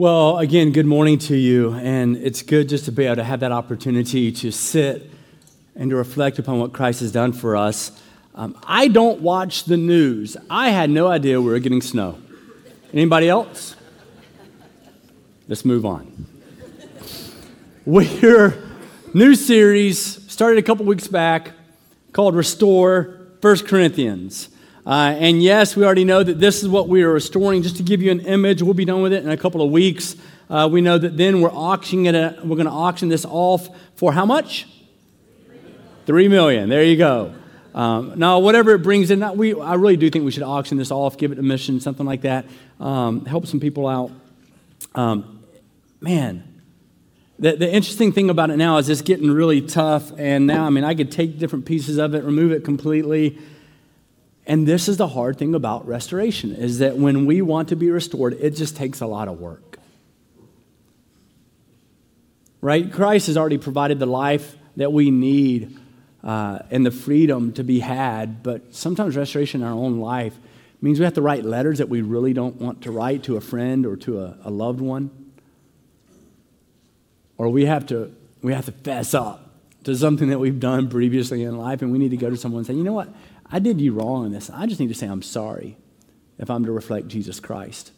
Well, again, good morning to you. And it's good just to be able to have that opportunity to sit and to reflect upon what Christ has done for us. Um, I don't watch the news. I had no idea we were getting snow. Anybody else? Let's move on. We're new series started a couple weeks back called Restore First Corinthians. Uh, and yes, we already know that this is what we are restoring. Just to give you an image, we'll be done with it in a couple of weeks. Uh, we know that then we're auctioning it. Uh, we're going to auction this off for how much? Three million. There you go. Um, now, whatever it brings in, we I really do think we should auction this off, give it a mission, something like that. Um, help some people out. Um, man, the, the interesting thing about it now is it's getting really tough. And now, I mean, I could take different pieces of it, remove it completely. And this is the hard thing about restoration is that when we want to be restored, it just takes a lot of work. Right? Christ has already provided the life that we need uh, and the freedom to be had, but sometimes restoration in our own life means we have to write letters that we really don't want to write to a friend or to a, a loved one. Or we have to we have to fess up to something that we've done previously in life, and we need to go to someone and say, you know what? I did you wrong in this. I just need to say I'm sorry if I'm to reflect Jesus Christ.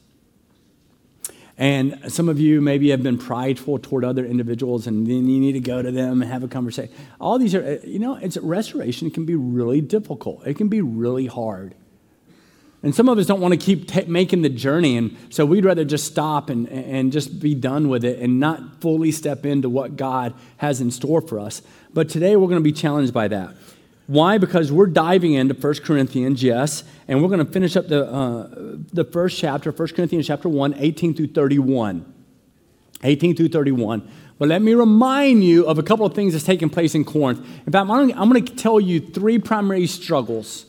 And some of you maybe have been prideful toward other individuals, and then you need to go to them and have a conversation. All these are, you know, it's restoration can be really difficult. It can be really hard. And some of us don't want to keep t- making the journey, and so we'd rather just stop and, and just be done with it and not fully step into what God has in store for us. But today we're going to be challenged by that. Why? Because we're diving into 1 Corinthians, yes, and we're going to finish up the, uh, the first chapter, 1 Corinthians chapter 1, 18 through 31. 18 through 31. But let me remind you of a couple of things that's taking place in Corinth. In fact, I'm going to tell you three primary struggles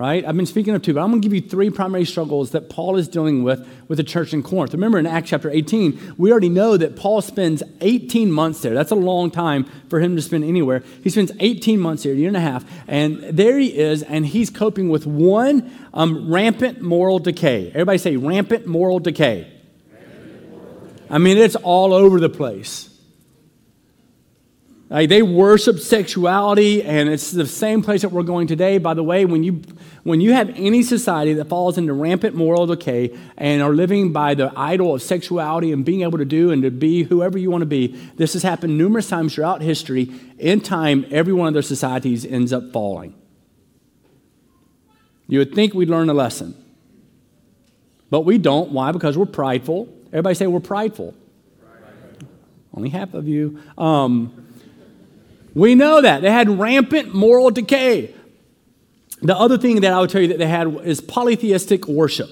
right? I've been speaking of two, but I'm going to give you three primary struggles that Paul is dealing with with the church in Corinth. Remember in Acts chapter 18, we already know that Paul spends 18 months there. That's a long time for him to spend anywhere. He spends 18 months here, a year and a half, and there he is, and he's coping with one um, rampant moral decay. Everybody say rampant moral decay. I mean, it's all over the place. Like they worship sexuality, and it's the same place that we're going today. By the way, when you when you have any society that falls into rampant moral decay and are living by the idol of sexuality and being able to do and to be whoever you want to be, this has happened numerous times throughout history. In time, every one of those societies ends up falling. You would think we'd learn a lesson, but we don't. Why? Because we're prideful. Everybody say we're prideful. Only half of you. Um, we know that. They had rampant moral decay. The other thing that I would tell you that they had is polytheistic worship.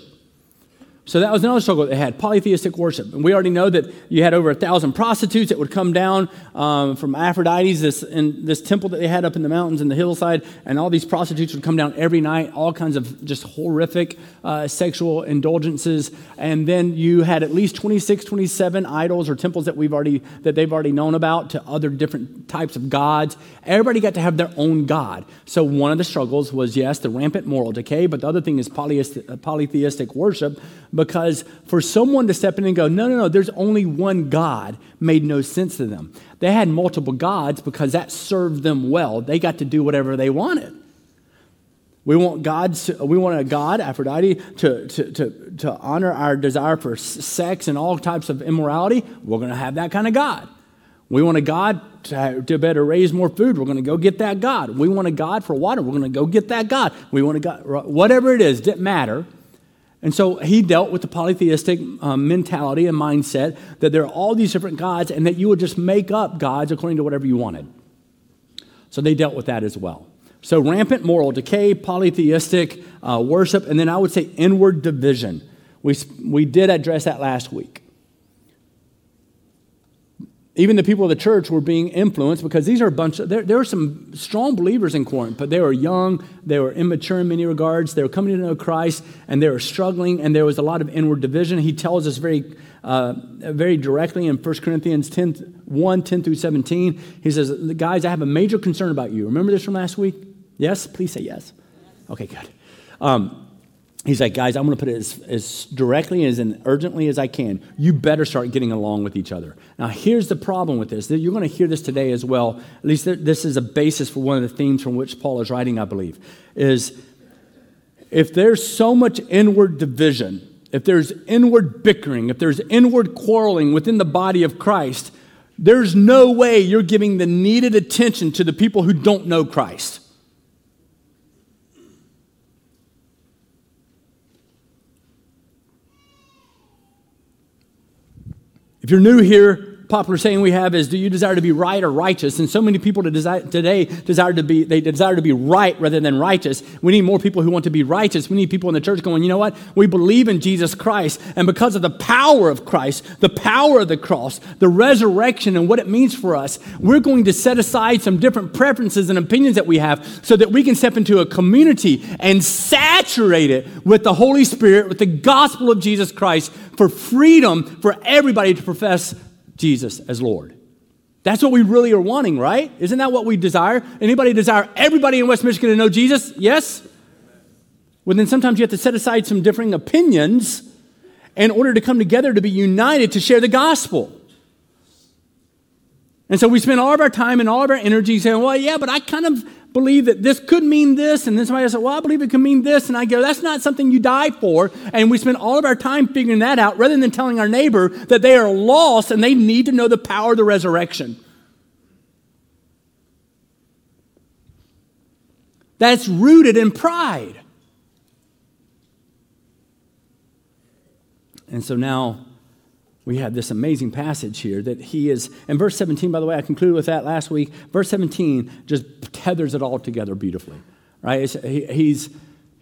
So that was another struggle they had polytheistic worship. And we already know that you had over a thousand prostitutes that would come down um, from Aphrodite's, this, in this temple that they had up in the mountains and the hillside. And all these prostitutes would come down every night, all kinds of just horrific uh, sexual indulgences. And then you had at least 26, 27 idols or temples that, we've already, that they've already known about to other different types of gods. Everybody got to have their own God. So one of the struggles was, yes, the rampant moral decay, but the other thing is polytheistic worship because for someone to step in and go, no, no, no, there's only one God, made no sense to them. They had multiple gods because that served them well. They got to do whatever they wanted. We want God's, we want a God, Aphrodite, to, to, to, to honor our desire for sex and all types of immorality. We're going to have that kind of God. We want a God to, to better raise more food. We're going to go get that God. We want a God for water. We're going to go get that God. We want a God, whatever it is, didn't matter. And so he dealt with the polytheistic um, mentality and mindset that there are all these different gods and that you would just make up gods according to whatever you wanted. So they dealt with that as well. So rampant moral decay, polytheistic uh, worship, and then I would say inward division. We, we did address that last week. Even the people of the church were being influenced because these are a bunch of, there, there were some strong believers in Corinth, but they were young, they were immature in many regards, they were coming to know Christ, and they were struggling, and there was a lot of inward division. He tells us very, uh, very directly in 1 Corinthians 10, 1 10 through 17. He says, Guys, I have a major concern about you. Remember this from last week? Yes? Please say yes. Okay, good. Um, He's like, guys, I'm going to put it as, as directly as and urgently as I can. You better start getting along with each other. Now, here's the problem with this. You're going to hear this today as well. At least this is a basis for one of the themes from which Paul is writing, I believe. Is if there's so much inward division, if there's inward bickering, if there's inward quarreling within the body of Christ, there's no way you're giving the needed attention to the people who don't know Christ. If you're new here, popular saying we have is, do you desire to be right or righteous? And so many people today desire to be, they desire to be right rather than righteous. We need more people who want to be righteous. We need people in the church going, you know what? We believe in Jesus Christ. And because of the power of Christ, the power of the cross, the resurrection, and what it means for us, we're going to set aside some different preferences and opinions that we have so that we can step into a community and saturate it with the Holy Spirit, with the gospel of Jesus Christ for freedom for everybody to profess Jesus as Lord. That's what we really are wanting, right? Isn't that what we desire? Anybody desire everybody in West Michigan to know Jesus? Yes? Well, then sometimes you have to set aside some differing opinions in order to come together to be united to share the gospel. And so we spend all of our time and all of our energy saying, well, yeah, but I kind of believe that this could mean this, and then somebody else said, Well, I believe it could mean this. And I go, That's not something you die for. And we spend all of our time figuring that out rather than telling our neighbor that they are lost and they need to know the power of the resurrection. That's rooted in pride. And so now we have this amazing passage here that he is, and verse 17, by the way, I concluded with that last week. Verse 17 just tethers it all together beautifully, right? He, he's,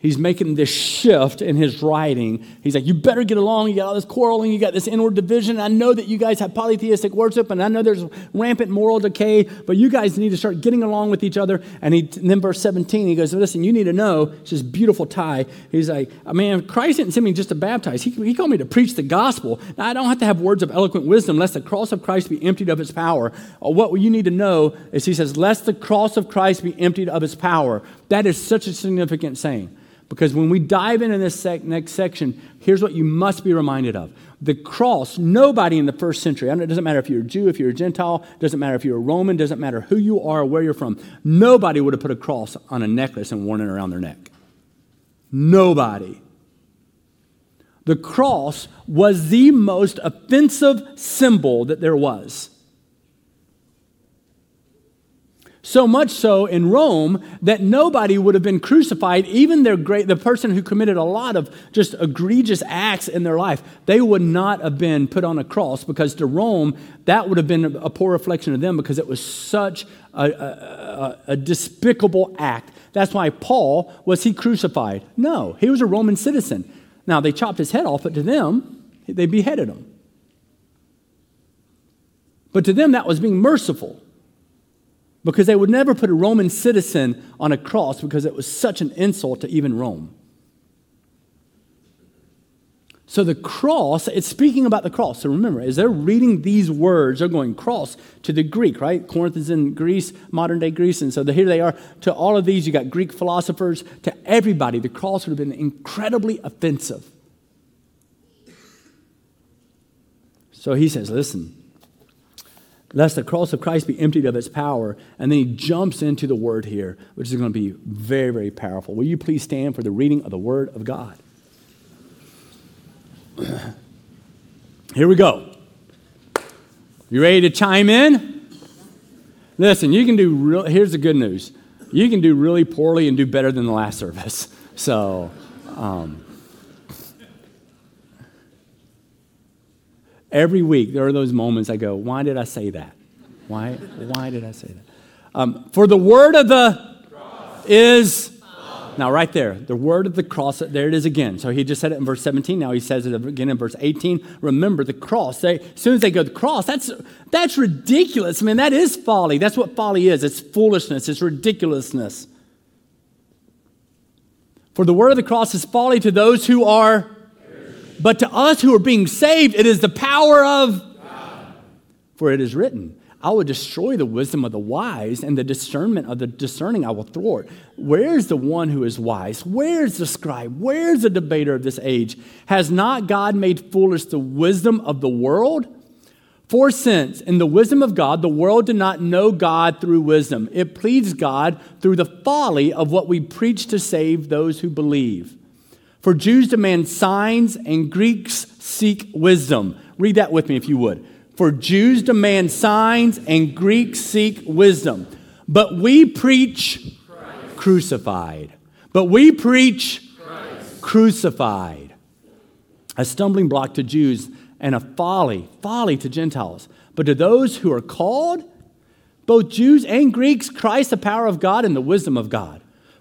he's making this shift in his writing. He's like, You better get along. You got all this quarreling. You got this inward division. I know that you guys have polytheistic worship, and I know there's rampant moral decay, but you guys need to start getting along with each other. And, he, and then, verse 17, he goes, Listen, you need to know, it's this beautiful tie. He's like, Man, Christ didn't send me just to baptize, he, he called me to preach the gospel. Now, I don't have to have words of eloquent wisdom, lest the cross of Christ be emptied of its power. Uh, what you need to know is, he says, Lest the cross of Christ be emptied of its power. That is such a significant saying. Because when we dive into this sec- next section, here's what you must be reminded of. The cross, nobody in the first century, it doesn't matter if you're a Jew, if you're a Gentile, doesn't matter if you're a Roman, doesn't matter who you are or where you're from, nobody would have put a cross on a necklace and worn it around their neck. Nobody. The cross was the most offensive symbol that there was. So much so in Rome that nobody would have been crucified, even their great, the person who committed a lot of just egregious acts in their life, they would not have been put on a cross because to Rome, that would have been a poor reflection of them because it was such a, a, a despicable act. That's why Paul, was he crucified? No, he was a Roman citizen. Now, they chopped his head off, but to them, they beheaded him. But to them, that was being merciful because they would never put a Roman citizen on a cross because it was such an insult to even Rome. So the cross, it's speaking about the cross. So remember, as they're reading these words, they're going cross to the Greek, right? Corinth is in Greece, modern day Greece. And so here they are. To all of these, you got Greek philosophers. To everybody, the cross would have been incredibly offensive. So he says, listen, lest the cross of Christ be emptied of its power. And then he jumps into the word here, which is going to be very, very powerful. Will you please stand for the reading of the word of God? Here we go. You ready to chime in? Listen, you can do real, here's the good news. You can do really poorly and do better than the last service. So, um, Every week, there are those moments I go, why did I say that? Why, why did I say that? Um, for the word of the cross. is. Now, right there, the word of the cross, there it is again. So he just said it in verse 17. Now he says it again in verse 18. Remember the cross. They, as soon as they go, the cross, that's, that's ridiculous. I mean, that is folly. That's what folly is it's foolishness, it's ridiculousness. For the word of the cross is folly to those who are but to us who are being saved, it is the power of God. For it is written, I will destroy the wisdom of the wise, and the discernment of the discerning I will thwart. Where's the one who is wise? Where's the scribe? Where's the debater of this age? Has not God made foolish the wisdom of the world? For since in the wisdom of God, the world did not know God through wisdom, it pleads God through the folly of what we preach to save those who believe. For Jews demand signs and Greeks seek wisdom. Read that with me if you would. For Jews demand signs and Greeks seek wisdom. But we preach Christ. crucified. But we preach Christ. crucified. A stumbling block to Jews and a folly, folly to Gentiles. But to those who are called, both Jews and Greeks, Christ, the power of God and the wisdom of God.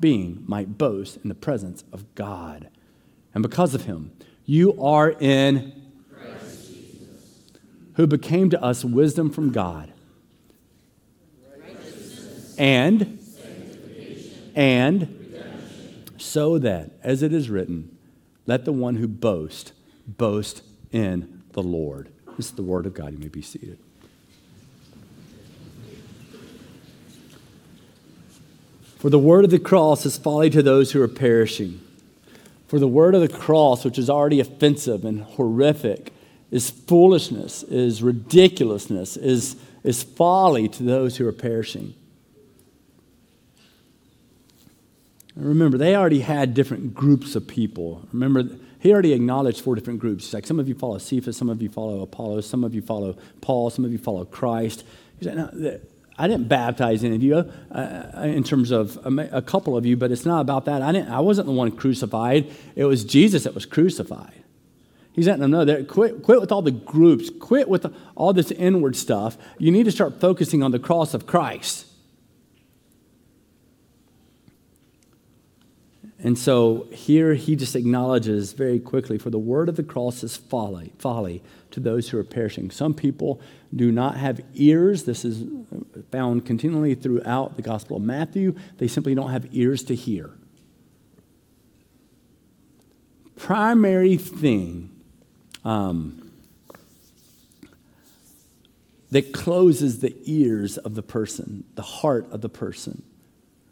being might boast in the presence of God. And because of him, you are in who became to us wisdom from God. And, and, so that, as it is written, let the one who boasts boast in the Lord. This is the word of God. You may be seated. For the word of the cross is folly to those who are perishing. For the word of the cross, which is already offensive and horrific, is foolishness, is ridiculousness, is, is folly to those who are perishing. Remember, they already had different groups of people. Remember, he already acknowledged four different groups. He's like, some of you follow Cephas, some of you follow Apollos, some of you follow Paul, some of you follow Christ. He said, no, I didn't baptize any of you, uh, in terms of a, a, couple of you, but it's not about that. I, didn't, I wasn't the one crucified. It was Jesus that was crucified. He's letting them know that quit, quit with all the groups, quit with all this inward stuff. You need to start focusing on the cross of Christ. And so here he just acknowledges very quickly for the word of the cross is folly, folly to those who are perishing. Some people do not have ears. This is found continually throughout the Gospel of Matthew. They simply don't have ears to hear. Primary thing um, that closes the ears of the person, the heart of the person,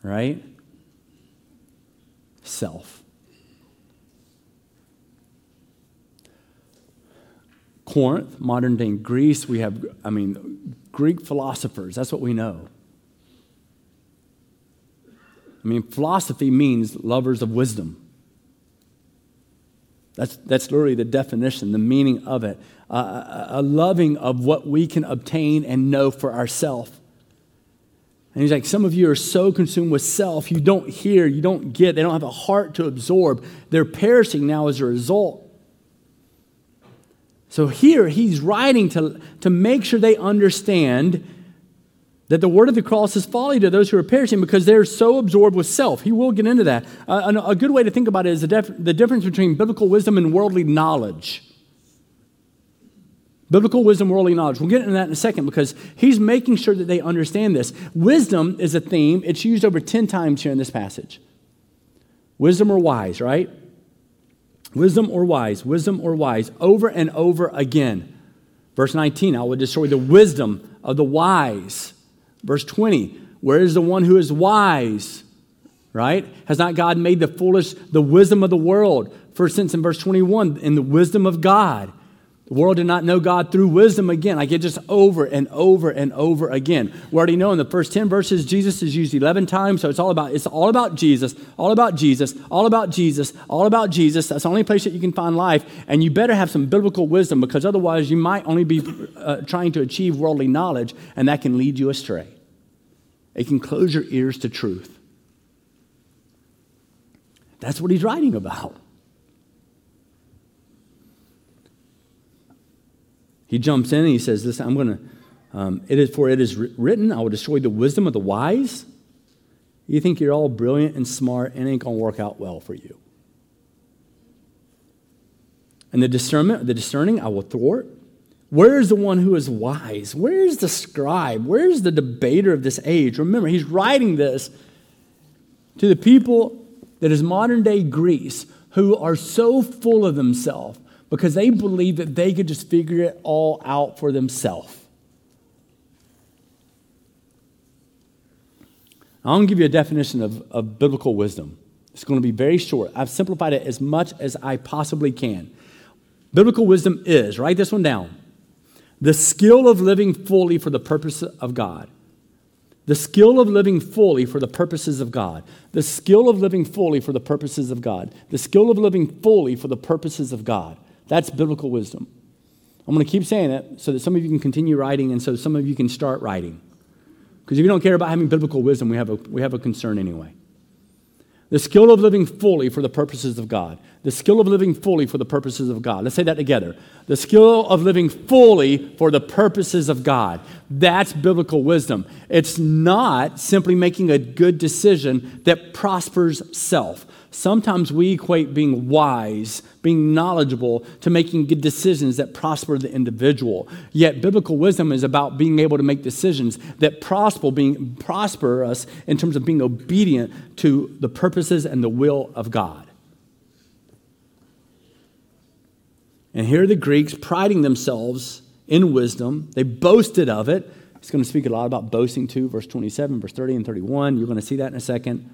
right? Self. Corinth, modern day Greece, we have, I mean, Greek philosophers, that's what we know. I mean, philosophy means lovers of wisdom. That's, that's literally the definition, the meaning of it. Uh, a loving of what we can obtain and know for ourselves. And he's like, some of you are so consumed with self, you don't hear, you don't get, they don't have a heart to absorb. They're perishing now as a result. So here he's writing to, to make sure they understand that the word of the cross is folly to those who are perishing because they're so absorbed with self. He will get into that. Uh, a good way to think about it is the, def- the difference between biblical wisdom and worldly knowledge. Biblical wisdom, worldly knowledge. We'll get into that in a second because he's making sure that they understand this. Wisdom is a theme, it's used over 10 times here in this passage. Wisdom or wise, right? Wisdom or wise, wisdom or wise, over and over again. Verse 19, I will destroy the wisdom of the wise. Verse 20, where is the one who is wise? Right? Has not God made the foolish the wisdom of the world? First sense in verse 21, in the wisdom of God. The world did not know God through wisdom again. Like it just over and over and over again. We already know in the first 10 verses, Jesus is used 11 times. So it's all about, it's all about Jesus, all about Jesus, all about Jesus, all about Jesus. That's the only place that you can find life. And you better have some biblical wisdom because otherwise you might only be uh, trying to achieve worldly knowledge and that can lead you astray. It can close your ears to truth. That's what he's writing about. He jumps in and he says, Listen, I'm going to Um, it is for it is written, I will destroy the wisdom of the wise. You think you're all brilliant and smart, and ain't gonna work out well for you. And the discernment, the discerning, I will thwart. Where is the one who is wise? Where is the scribe? Where is the debater of this age? Remember, he's writing this to the people that is modern day Greece who are so full of themselves because they believe that they could just figure it all out for themselves. I'm going to give you a definition of, of biblical wisdom. It's going to be very short. I've simplified it as much as I possibly can. Biblical wisdom is, write this one down the skill of living fully for the purpose of God. The skill of living fully for the purposes of God. The skill of living fully for the purposes of God. The skill of living fully for the purposes of God. That's biblical wisdom. I'm going to keep saying it so that some of you can continue writing and so some of you can start writing. Because if you don't care about having biblical wisdom, we have a, we have a concern anyway. The skill of living fully for the purposes of God. The skill of living fully for the purposes of God. Let's say that together. The skill of living fully for the purposes of God. That's biblical wisdom. It's not simply making a good decision that prospers self. Sometimes we equate being wise, being knowledgeable, to making good decisions that prosper the individual. Yet biblical wisdom is about being able to make decisions that prosper, being prosper us in terms of being obedient to the purposes and the will of God. And here are the Greeks priding themselves in wisdom. They boasted of it. He's going to speak a lot about boasting too, verse 27, verse 30, and 31. You're going to see that in a second.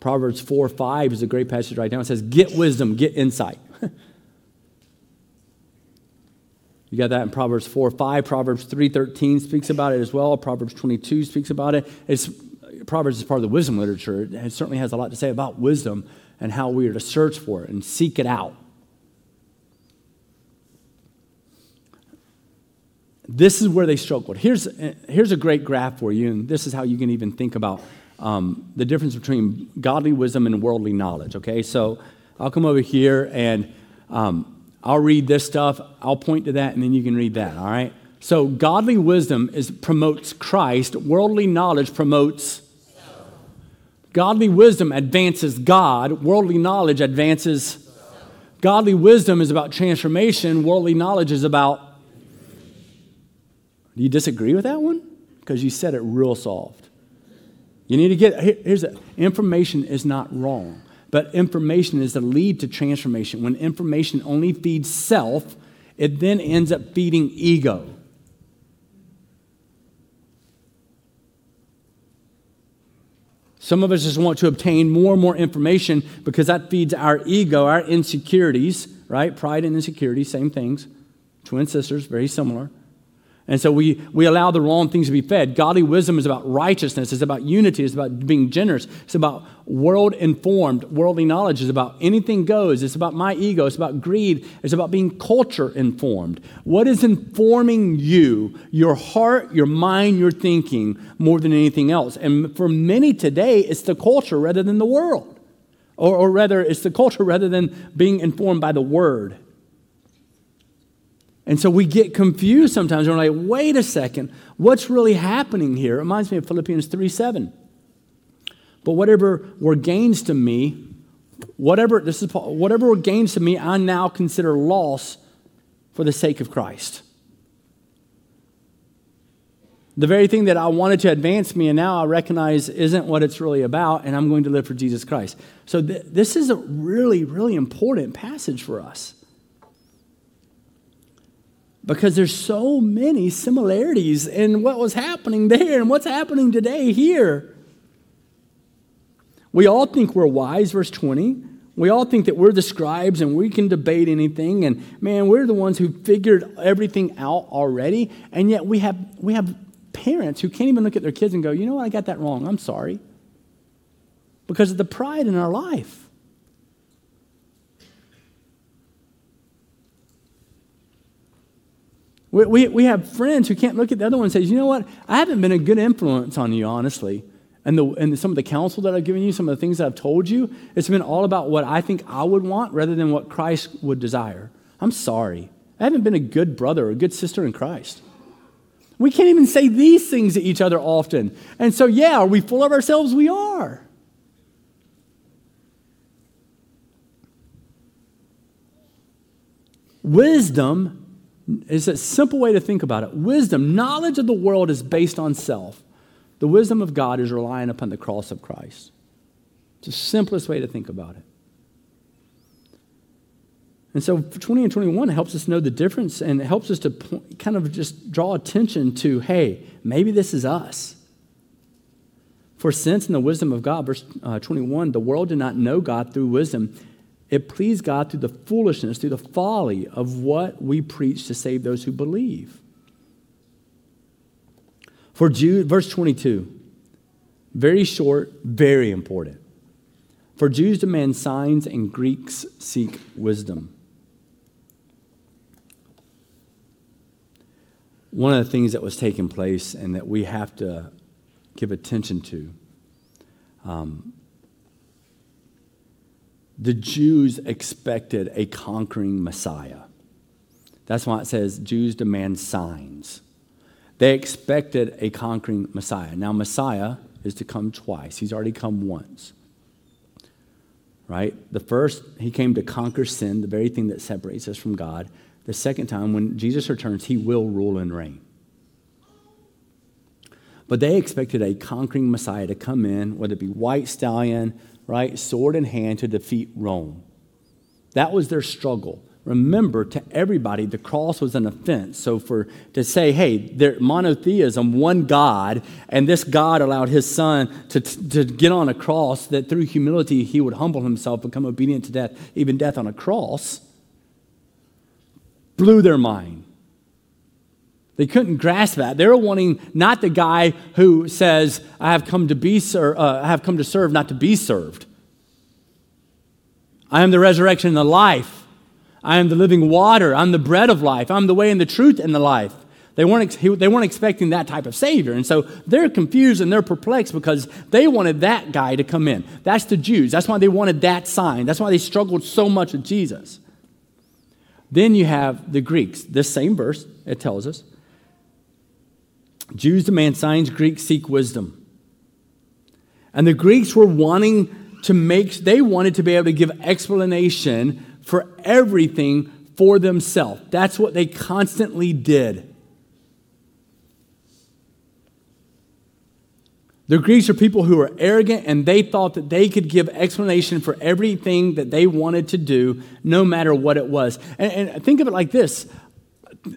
Proverbs 4 5 is a great passage right now. It says, Get wisdom, get insight. you got that in Proverbs 4 5. Proverbs 3 13 speaks about it as well. Proverbs 22 speaks about it. It's, Proverbs is part of the wisdom literature. It certainly has a lot to say about wisdom and how we are to search for it and seek it out. This is where they struggled. Here's, here's a great graph for you, and this is how you can even think about um, the difference between godly wisdom and worldly knowledge, okay? So I'll come over here and um, I'll read this stuff, I'll point to that, and then you can read that, all right? So godly wisdom is, promotes Christ, worldly knowledge promotes. Godly wisdom advances God, worldly knowledge advances. Godly wisdom is about transformation, worldly knowledge is about. Do you disagree with that one? Because you said it real soft. You need to get, here's the information is not wrong, but information is the lead to transformation. When information only feeds self, it then ends up feeding ego. Some of us just want to obtain more and more information because that feeds our ego, our insecurities, right? Pride and insecurity, same things. Twin sisters, very similar. And so we, we allow the wrong things to be fed. Godly wisdom is about righteousness, it's about unity, it's about being generous, it's about world informed. Worldly knowledge it's about anything goes, it's about my ego, it's about greed, it's about being culture informed. What is informing you, your heart, your mind, your thinking, more than anything else? And for many today, it's the culture rather than the world. Or, or rather, it's the culture rather than being informed by the word. And so we get confused sometimes. We're like, wait a second, what's really happening here? It reminds me of Philippians 3 7. But whatever were gains to me, whatever this is whatever were gains to me, I now consider loss for the sake of Christ. The very thing that I wanted to advance me and now I recognize isn't what it's really about, and I'm going to live for Jesus Christ. So, th- this is a really, really important passage for us because there's so many similarities in what was happening there and what's happening today here. We all think we're wise, verse 20. We all think that we're the scribes and we can debate anything. And man, we're the ones who figured everything out already. And yet we have, we have parents who can't even look at their kids and go, you know what, I got that wrong. I'm sorry. Because of the pride in our life. We, we, we have friends who can't look at the other one and say, you know what? I haven't been a good influence on you, honestly. And, the, and some of the counsel that I've given you, some of the things that I've told you, it's been all about what I think I would want rather than what Christ would desire. I'm sorry. I haven't been a good brother or a good sister in Christ. We can't even say these things to each other often. And so, yeah, are we full of ourselves? We are. Wisdom is a simple way to think about it. Wisdom, knowledge of the world is based on self. The wisdom of God is relying upon the cross of Christ. It's the simplest way to think about it. And so 20 and 21 helps us know the difference and it helps us to point, kind of just draw attention to hey, maybe this is us. For since in the wisdom of God, verse uh, 21, the world did not know God through wisdom, it pleased God through the foolishness, through the folly of what we preach to save those who believe. For Jude, verse 22, very short, very important. For Jews demand signs and Greeks seek wisdom. One of the things that was taking place and that we have to give attention to um, the Jews expected a conquering Messiah. That's why it says Jews demand signs. They expected a conquering Messiah. Now, Messiah is to come twice, he's already come once. Right? The first, he came to conquer sin, the very thing that separates us from God. The second time, when Jesus returns, he will rule and reign. But they expected a conquering Messiah to come in, whether it be white stallion, right, sword in hand to defeat Rome. That was their struggle. Remember, to everybody, the cross was an offense. So, for to say, hey, there monotheism, one God, and this God allowed his son to, to get on a cross, that through humility he would humble himself, become obedient to death, even death on a cross, blew their mind. They couldn't grasp that. They were wanting not the guy who says, I have come to be ser- uh, I have come to serve, not to be served. I am the resurrection and the life. I am the living water. I'm the bread of life. I'm the way and the truth and the life. They weren't, they weren't expecting that type of Savior. And so they're confused and they're perplexed because they wanted that guy to come in. That's the Jews. That's why they wanted that sign. That's why they struggled so much with Jesus. Then you have the Greeks. This same verse, it tells us. Jews demand signs, Greeks seek wisdom. And the Greeks were wanting to make, they wanted to be able to give explanation for everything for themselves. That's what they constantly did. The Greeks are people who were arrogant and they thought that they could give explanation for everything that they wanted to do, no matter what it was. And, and think of it like this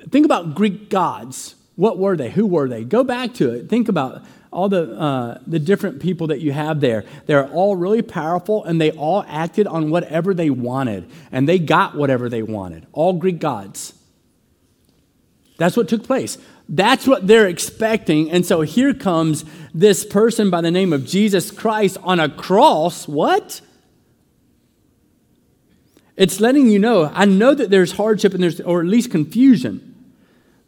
think about Greek gods. What were they? Who were they? Go back to it. Think about all the, uh, the different people that you have there. They're all really powerful and they all acted on whatever they wanted and they got whatever they wanted. All Greek gods. That's what took place. That's what they're expecting. And so here comes this person by the name of Jesus Christ on a cross. What? It's letting you know, I know that there's hardship and there's, or at least confusion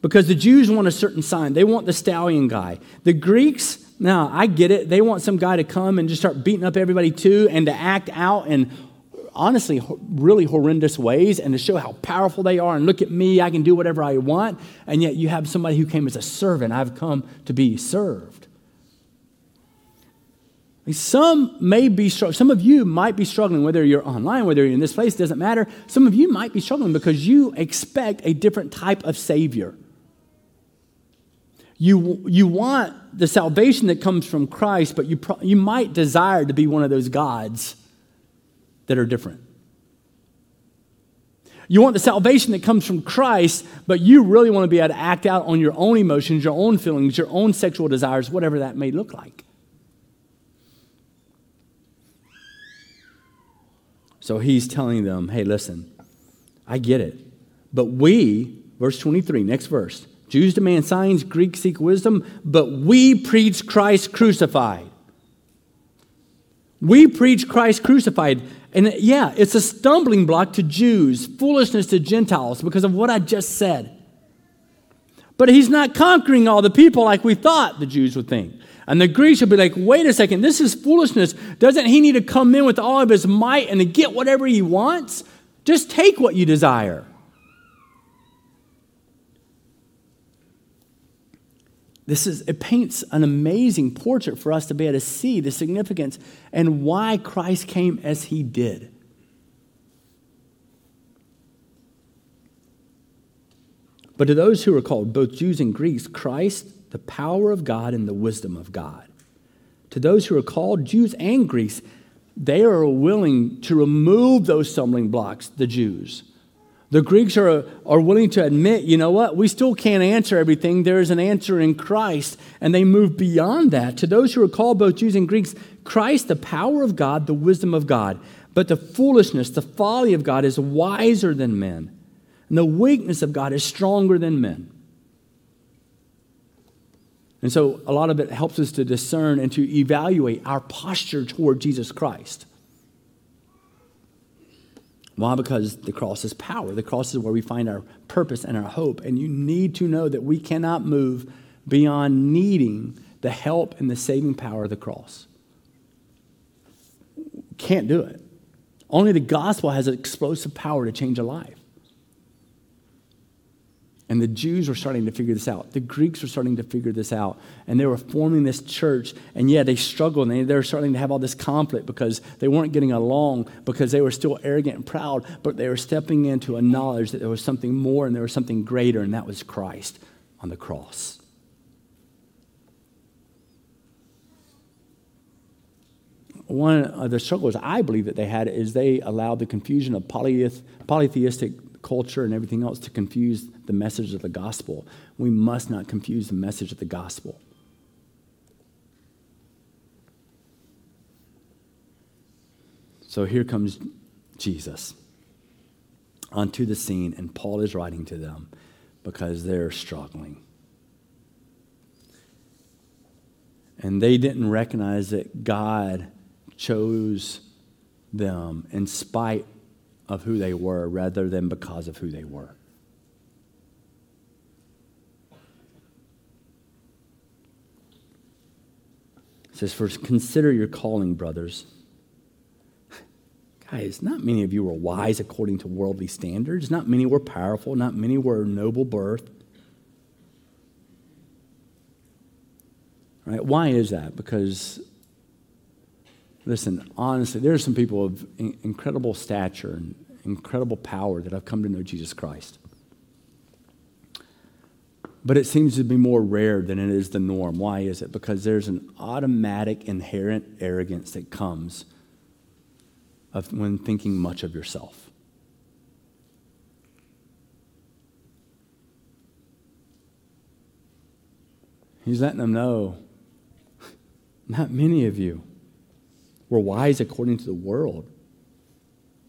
because the Jews want a certain sign. They want the stallion guy. The Greeks, now I get it. They want some guy to come and just start beating up everybody too and to act out in honestly really horrendous ways and to show how powerful they are and look at me, I can do whatever I want. And yet you have somebody who came as a servant. I've come to be served. Some may be. Some of you might be struggling, whether you're online, whether you're in this place, doesn't matter. Some of you might be struggling because you expect a different type of Savior. You, you want the salvation that comes from Christ, but you, pro- you might desire to be one of those gods that are different. You want the salvation that comes from Christ, but you really want to be able to act out on your own emotions, your own feelings, your own sexual desires, whatever that may look like. So he's telling them, hey, listen, I get it. But we, verse 23, next verse, Jews demand signs, Greeks seek wisdom, but we preach Christ crucified. We preach Christ crucified. And yeah, it's a stumbling block to Jews, foolishness to Gentiles because of what I just said. But he's not conquering all the people like we thought the Jews would think. And the Greeks would be like, wait a second, this is foolishness. Doesn't he need to come in with all of his might and to get whatever he wants? Just take what you desire. This is it paints an amazing portrait for us to be able to see the significance and why Christ came as he did. But to those who are called, both Jews and Greeks, Christ, the power of God and the wisdom of God. To those who are called, Jews and Greeks, they are willing to remove those stumbling blocks, the Jews. The Greeks are, are willing to admit, you know what, we still can't answer everything. There is an answer in Christ, and they move beyond that. To those who are called both Jews and Greeks, Christ, the power of God, the wisdom of God. But the foolishness, the folly of God is wiser than men. And the weakness of God is stronger than men. And so a lot of it helps us to discern and to evaluate our posture toward Jesus Christ. Why? Because the cross is power. The cross is where we find our purpose and our hope. And you need to know that we cannot move beyond needing the help and the saving power of the cross. Can't do it. Only the gospel has an explosive power to change a life. And the Jews were starting to figure this out. The Greeks were starting to figure this out. And they were forming this church. And yeah, they struggled and they, were starting to have all this conflict because they weren't getting along because they were still arrogant and proud, but they were stepping into a knowledge that there was something more and there was something greater, and that was Christ on the cross. One of the struggles I believe that they had is they allowed the confusion of polytheistic culture and everything else to confuse the message of the gospel. We must not confuse the message of the gospel. So here comes Jesus onto the scene, and Paul is writing to them because they're struggling. And they didn't recognize that God chose them in spite of who they were rather than because of who they were. It says, First, consider your calling, brothers. Guys, not many of you were wise according to worldly standards. Not many were powerful. Not many were noble birth. Right? Why is that? Because Listen, honestly, there are some people of incredible stature and incredible power that have come to know Jesus Christ. But it seems to be more rare than it is the norm. Why is it? Because there's an automatic, inherent arrogance that comes of when thinking much of yourself. He's letting them know not many of you were wise according to the world.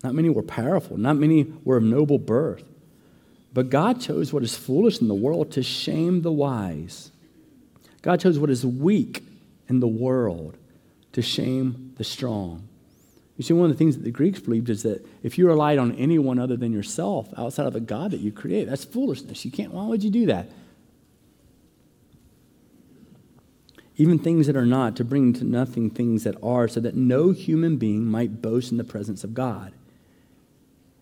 Not many were powerful. Not many were of noble birth. But God chose what is foolish in the world to shame the wise. God chose what is weak in the world to shame the strong. You see, one of the things that the Greeks believed is that if you relied on anyone other than yourself outside of the God that you create, that's foolishness. You can't, why would you do that? Even things that are not, to bring to nothing things that are, so that no human being might boast in the presence of God.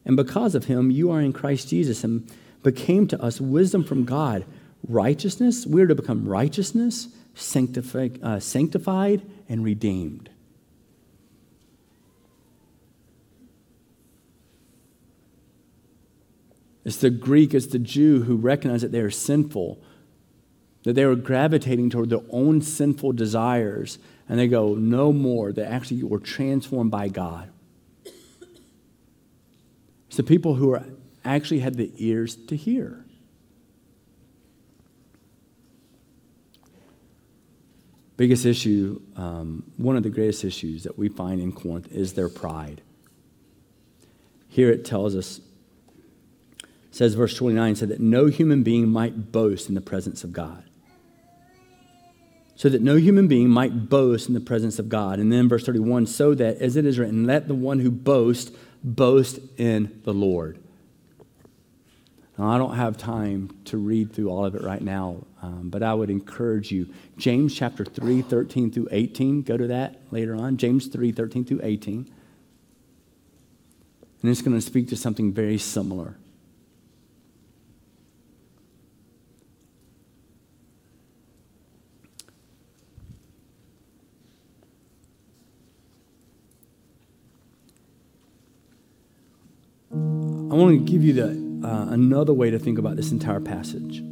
And because of him, you are in Christ Jesus and became to us wisdom from God, righteousness. We are to become righteousness, sanctified, uh, sanctified and redeemed. It's the Greek, it's the Jew who recognize that they are sinful that they were gravitating toward their own sinful desires, and they go, no more. They actually were transformed by God. It's the people who are, actually had the ears to hear. Biggest issue, um, one of the greatest issues that we find in Corinth is their pride. Here it tells us, says verse 29, said that no human being might boast in the presence of God so that no human being might boast in the presence of God. And then verse 31 so that, as it is written, let the one who boasts boast in the Lord. Now, I don't have time to read through all of it right now, um, but I would encourage you. James chapter 3, 13 through 18, go to that later on. James 3, 13 through 18. And it's going to speak to something very similar. Want to give you the, uh, another way to think about this entire passage.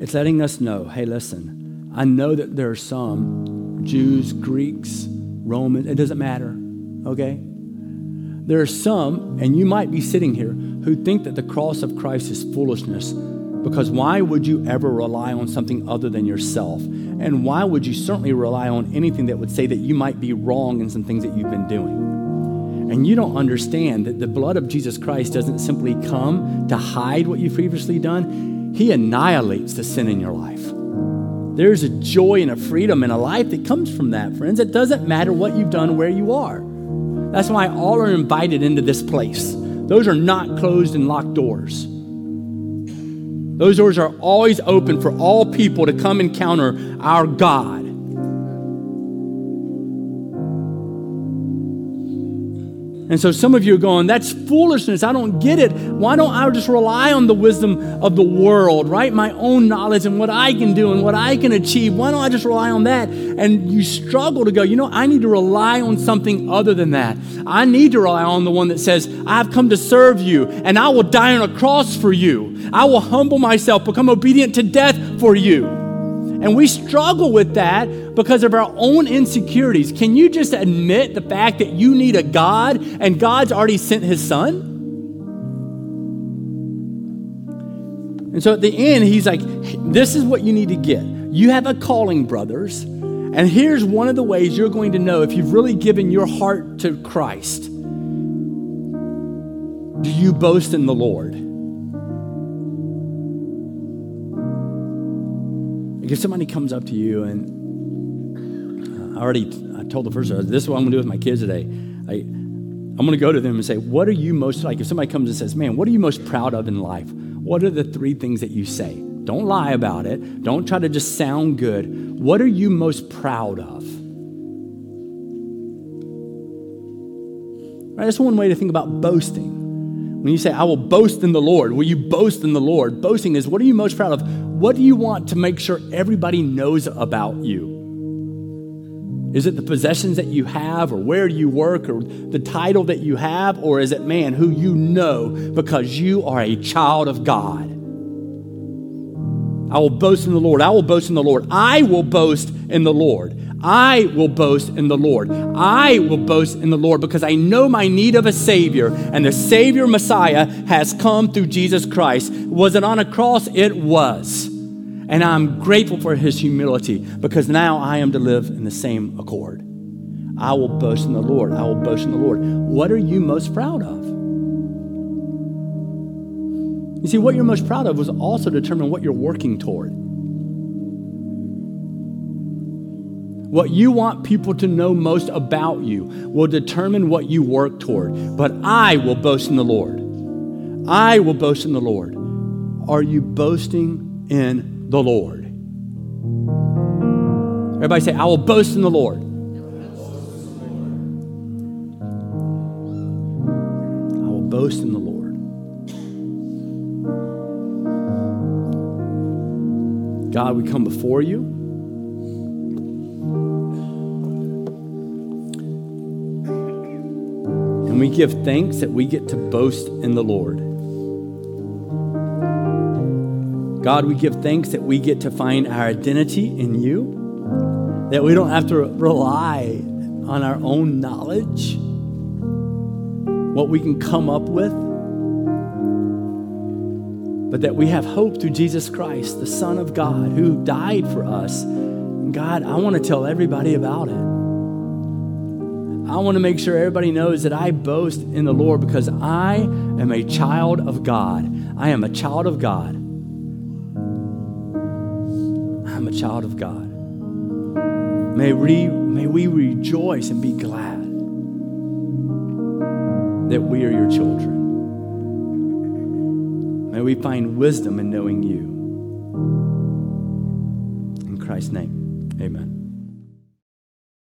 It's letting us know hey, listen, I know that there are some Jews, Greeks, Romans, it doesn't matter, okay? There are some, and you might be sitting here, who think that the cross of Christ is foolishness because why would you ever rely on something other than yourself? And why would you certainly rely on anything that would say that you might be wrong in some things that you've been doing? And you don't understand that the blood of Jesus Christ doesn't simply come to hide what you've previously done, He annihilates the sin in your life. There's a joy and a freedom and a life that comes from that, friends. It doesn't matter what you've done, where you are. That's why all are invited into this place. Those are not closed and locked doors. Those doors are always open for all people to come encounter our God. And so some of you are going, that's foolishness. I don't get it. Why don't I just rely on the wisdom of the world, right? My own knowledge and what I can do and what I can achieve. Why don't I just rely on that? And you struggle to go, you know, I need to rely on something other than that. I need to rely on the one that says, I've come to serve you and I will die on a cross for you. I will humble myself, become obedient to death for you. And we struggle with that because of our own insecurities. Can you just admit the fact that you need a God and God's already sent his son? And so at the end, he's like, This is what you need to get. You have a calling, brothers. And here's one of the ways you're going to know if you've really given your heart to Christ. Do you boast in the Lord? Like if somebody comes up to you and uh, I already I told the first this is what I'm gonna do with my kids today. I, I'm gonna go to them and say, what are you most like? If somebody comes and says, man, what are you most proud of in life? What are the three things that you say? Don't lie about it. Don't try to just sound good. What are you most proud of? Right, that's one way to think about boasting. When you say, I will boast in the Lord, will you boast in the Lord? Boasting is what are you most proud of? What do you want to make sure everybody knows about you? Is it the possessions that you have, or where you work, or the title that you have, or is it man who you know because you are a child of God? I will boast in the Lord. I will boast in the Lord. I will boast in the Lord. I will boast in the Lord. I will boast in the Lord because I know my need of a Savior, and the Savior Messiah has come through Jesus Christ. Was it on a cross? It was. And I'm grateful for his humility because now I am to live in the same accord. I will boast in the Lord. I will boast in the Lord. What are you most proud of? You see, what you're most proud of was also determine what you're working toward. What you want people to know most about you will determine what you work toward. But I will boast in the Lord. I will boast in the Lord. Are you boasting in the Lord? Everybody say, I will boast in the Lord. I will boast in the Lord. God, we come before you. And we give thanks that we get to boast in the Lord. God, we give thanks that we get to find our identity in you, that we don't have to rely on our own knowledge, what we can come up with, but that we have hope through Jesus Christ, the Son of God, who died for us. God, I want to tell everybody about it. I want to make sure everybody knows that I boast in the Lord because I am a child of God. I am a child of God. I'm a child of God. May we, may we rejoice and be glad that we are your children. May we find wisdom in knowing you. In Christ's name, amen.